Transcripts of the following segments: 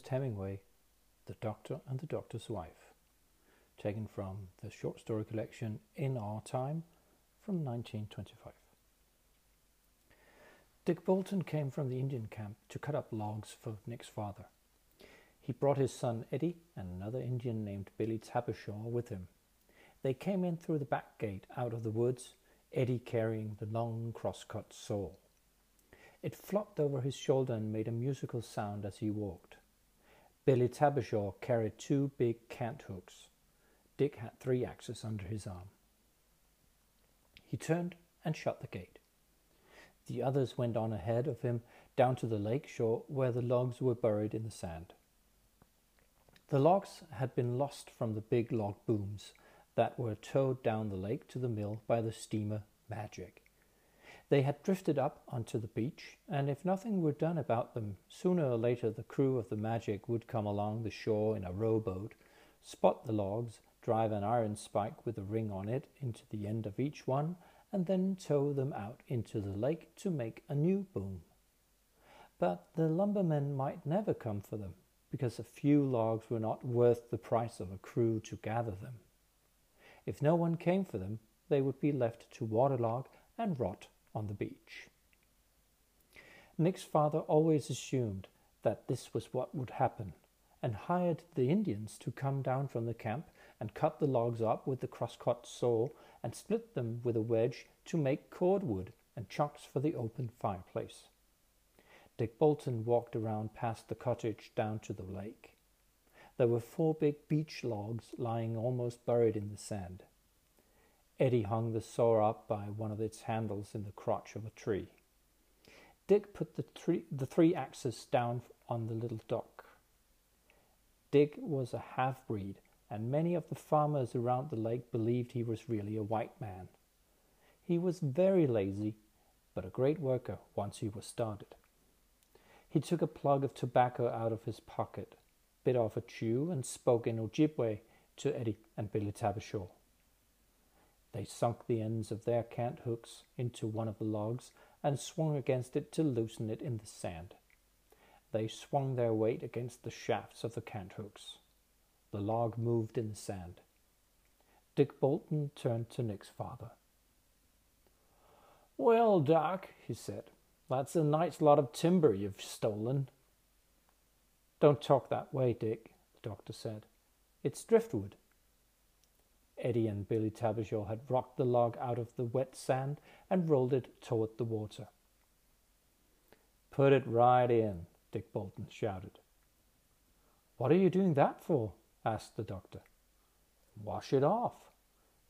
Ernest Hemingway, The Doctor and the Doctor's Wife, taken from the short story collection In Our Time from 1925. Dick Bolton came from the Indian camp to cut up logs for Nick's father. He brought his son Eddie and another Indian named Billy Tabeshaw with him. They came in through the back gate out of the woods, Eddie carrying the long cross-cut saw. It flopped over his shoulder and made a musical sound as he walked. Billy Tabeshaw carried two big cant hooks. Dick had three axes under his arm. He turned and shut the gate. The others went on ahead of him down to the lake shore where the logs were buried in the sand. The logs had been lost from the big log booms that were towed down the lake to the mill by the steamer Magic. They had drifted up onto the beach, and if nothing were done about them, sooner or later the crew of the Magic would come along the shore in a rowboat, spot the logs, drive an iron spike with a ring on it into the end of each one, and then tow them out into the lake to make a new boom. But the lumbermen might never come for them, because a few logs were not worth the price of a crew to gather them. If no one came for them, they would be left to waterlog and rot on the beach. Nick's father always assumed that this was what would happen and hired the Indians to come down from the camp and cut the logs up with the crosscut saw and split them with a wedge to make cordwood and chunks for the open fireplace. Dick Bolton walked around past the cottage down to the lake. There were four big beech logs lying almost buried in the sand. Eddie hung the saw up by one of its handles in the crotch of a tree. Dick put the three, the three axes down on the little dock. Dick was a half breed, and many of the farmers around the lake believed he was really a white man. He was very lazy, but a great worker once he was started. He took a plug of tobacco out of his pocket, bit off a chew, and spoke in Ojibwe to Eddie and Billy Tabeshaw. They sunk the ends of their cant hooks into one of the logs and swung against it to loosen it in the sand. They swung their weight against the shafts of the cant hooks. The log moved in the sand. Dick Bolton turned to Nick's father. Well, Doc, he said, that's a nice lot of timber you've stolen. Don't talk that way, Dick, the doctor said. It's driftwood. Eddie and Billy Tabeshaw had rocked the log out of the wet sand and rolled it toward the water. Put it right in, Dick Bolton shouted. What are you doing that for? asked the doctor. Wash it off.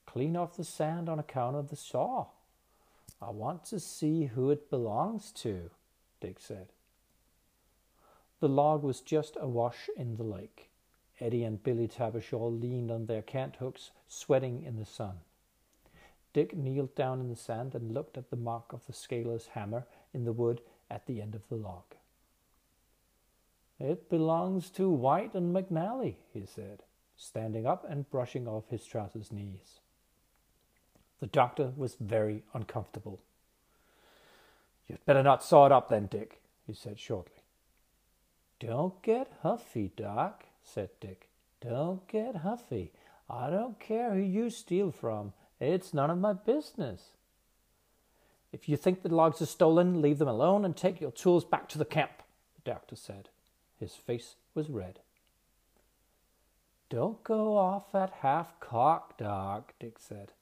Clean off the sand on account of the saw. I want to see who it belongs to, Dick said. The log was just awash in the lake. Eddie and Billy Tabeshaw leaned on their cant hooks, sweating in the sun. Dick kneeled down in the sand and looked at the mark of the scaler's hammer in the wood at the end of the log. It belongs to White and McNally, he said, standing up and brushing off his trousers' knees. The doctor was very uncomfortable. You'd better not saw it up then, Dick, he said shortly. Don't get huffy, Doc, said Dick. Don't get huffy. I don't care who you steal from. It's none of my business. If you think the logs are stolen, leave them alone and take your tools back to the camp, the doctor said. His face was red. Don't go off at half cock, Doc, Dick said.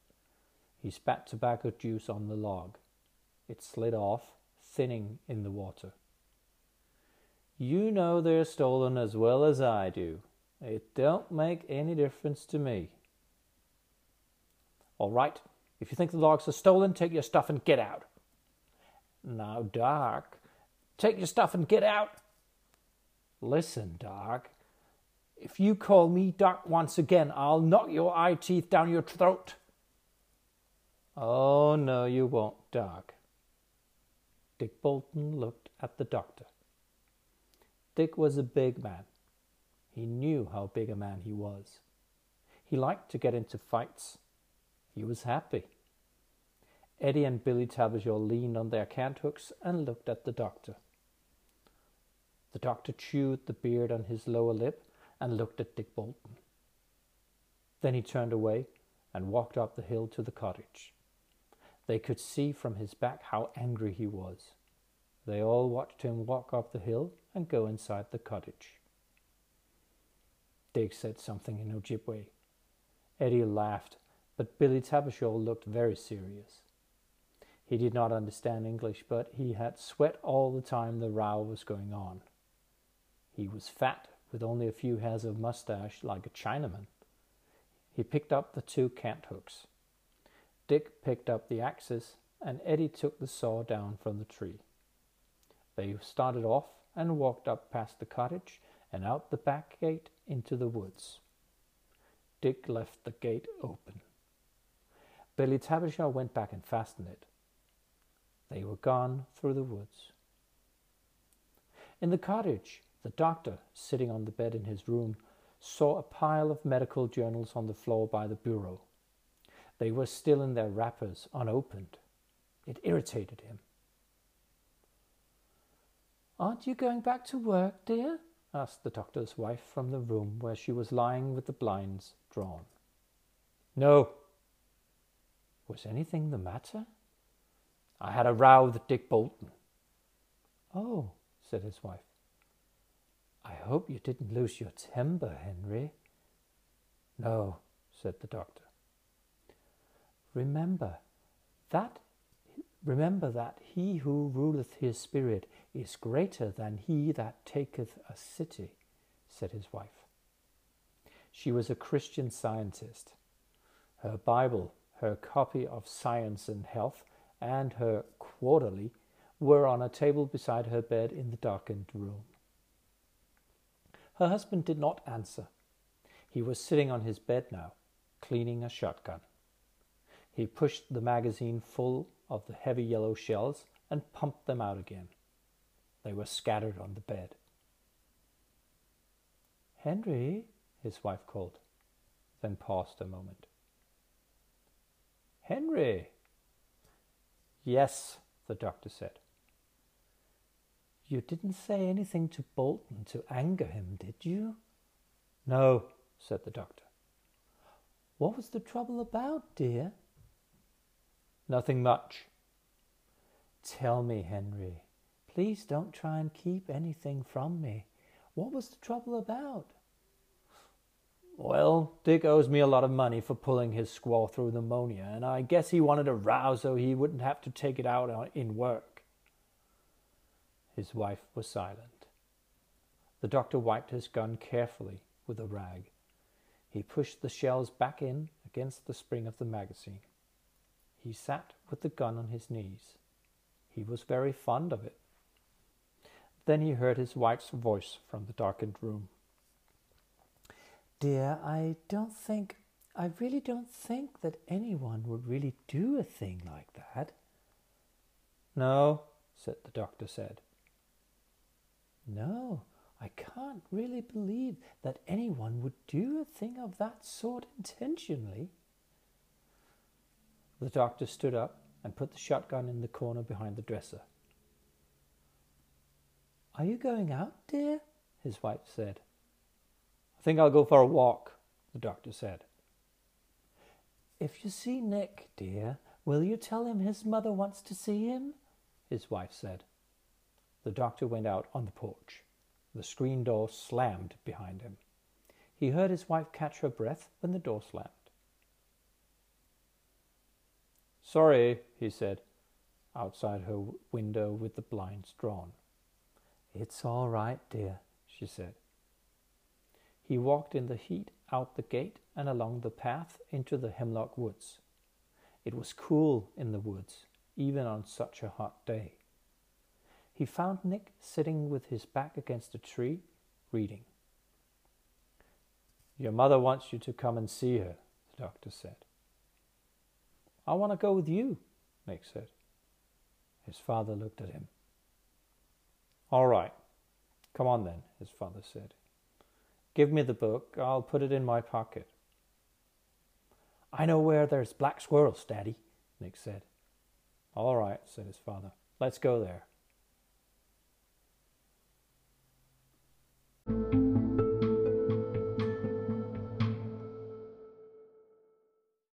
He spat tobacco juice on the log. It slid off, thinning in the water. You know they're stolen as well as I do. It don't make any difference to me. All right, if you think the logs are stolen, take your stuff and get out. Now, Doc, take your stuff and get out. Listen, Doc, if you call me Doc once again, I'll knock your eye teeth down your throat. Oh, no, you won't, Doc. Dick Bolton looked at the doctor. Dick was a big man. He knew how big a man he was. He liked to get into fights. He was happy. Eddie and Billy Tabeshaw leaned on their cant hooks and looked at the doctor. The doctor chewed the beard on his lower lip and looked at Dick Bolton. Then he turned away and walked up the hill to the cottage. They could see from his back how angry he was. They all watched him walk up the hill and go inside the cottage. Dick said something in Ojibwe. Eddie laughed, but Billy Tabeshaw looked very serious. He did not understand English, but he had sweat all the time the row was going on. He was fat, with only a few hairs of mustache like a Chinaman. He picked up the two cant hooks. Dick picked up the axes, and Eddie took the saw down from the tree. They started off and walked up past the cottage and out the back gate into the woods. Dick left the gate open. Billy Tabeshaw went back and fastened it. They were gone through the woods. In the cottage, the doctor, sitting on the bed in his room, saw a pile of medical journals on the floor by the bureau. They were still in their wrappers, unopened. It irritated him. Aren't you going back to work, dear? asked the doctor's wife from the room where she was lying with the blinds drawn. No. Was anything the matter? I had a row with Dick Bolton. Oh, said his wife. I hope you didn't lose your temper, Henry. No, said the doctor. Remember that remember that he who ruleth his spirit is greater than he that taketh a city, said his wife. She was a Christian scientist. Her Bible, her copy of Science and Health, and her quarterly were on a table beside her bed in the darkened room. Her husband did not answer. He was sitting on his bed now, cleaning a shotgun. He pushed the magazine full of the heavy yellow shells and pumped them out again. They were scattered on the bed. Henry, his wife called, then paused a moment. Henry, Yes, the doctor said. You didn't say anything to Bolton to anger him, did you? No, said the doctor. What was the trouble about, dear? Nothing much. Tell me, Henry. Please don't try and keep anything from me. What was the trouble about? Well, Dick owes me a lot of money for pulling his squaw through pneumonia, and I guess he wanted a row so he wouldn't have to take it out in work. His wife was silent. The doctor wiped his gun carefully with a rag. He pushed the shells back in against the spring of the magazine. He sat with the gun on his knees. He was very fond of it. Then he heard his wife's voice from the darkened room. Dear, I don't think, I really don't think that anyone would really do a thing like that. No, said the doctor said. No, I can't really believe that anyone would do a thing of that sort intentionally. The doctor stood up and put the shotgun in the corner behind the dresser. Are you going out, dear? his wife said. I think I'll go for a walk, the doctor said. If you see Nick, dear, will you tell him his mother wants to see him? His wife said. The doctor went out on the porch. The screen door slammed behind him. He heard his wife catch her breath when the door slammed. Sorry, he said, outside her window with the blinds drawn. It's all right, dear, she said. He walked in the heat out the gate and along the path into the hemlock woods. It was cool in the woods, even on such a hot day. He found Nick sitting with his back against a tree, reading. Your mother wants you to come and see her, the doctor said. I want to go with you, Nick said. His father looked at him. All right, come on then, his father said. Give me the book. I'll put it in my pocket. I know where there's black squirrels, Daddy, Nick said. All right, said his father. Let's go there.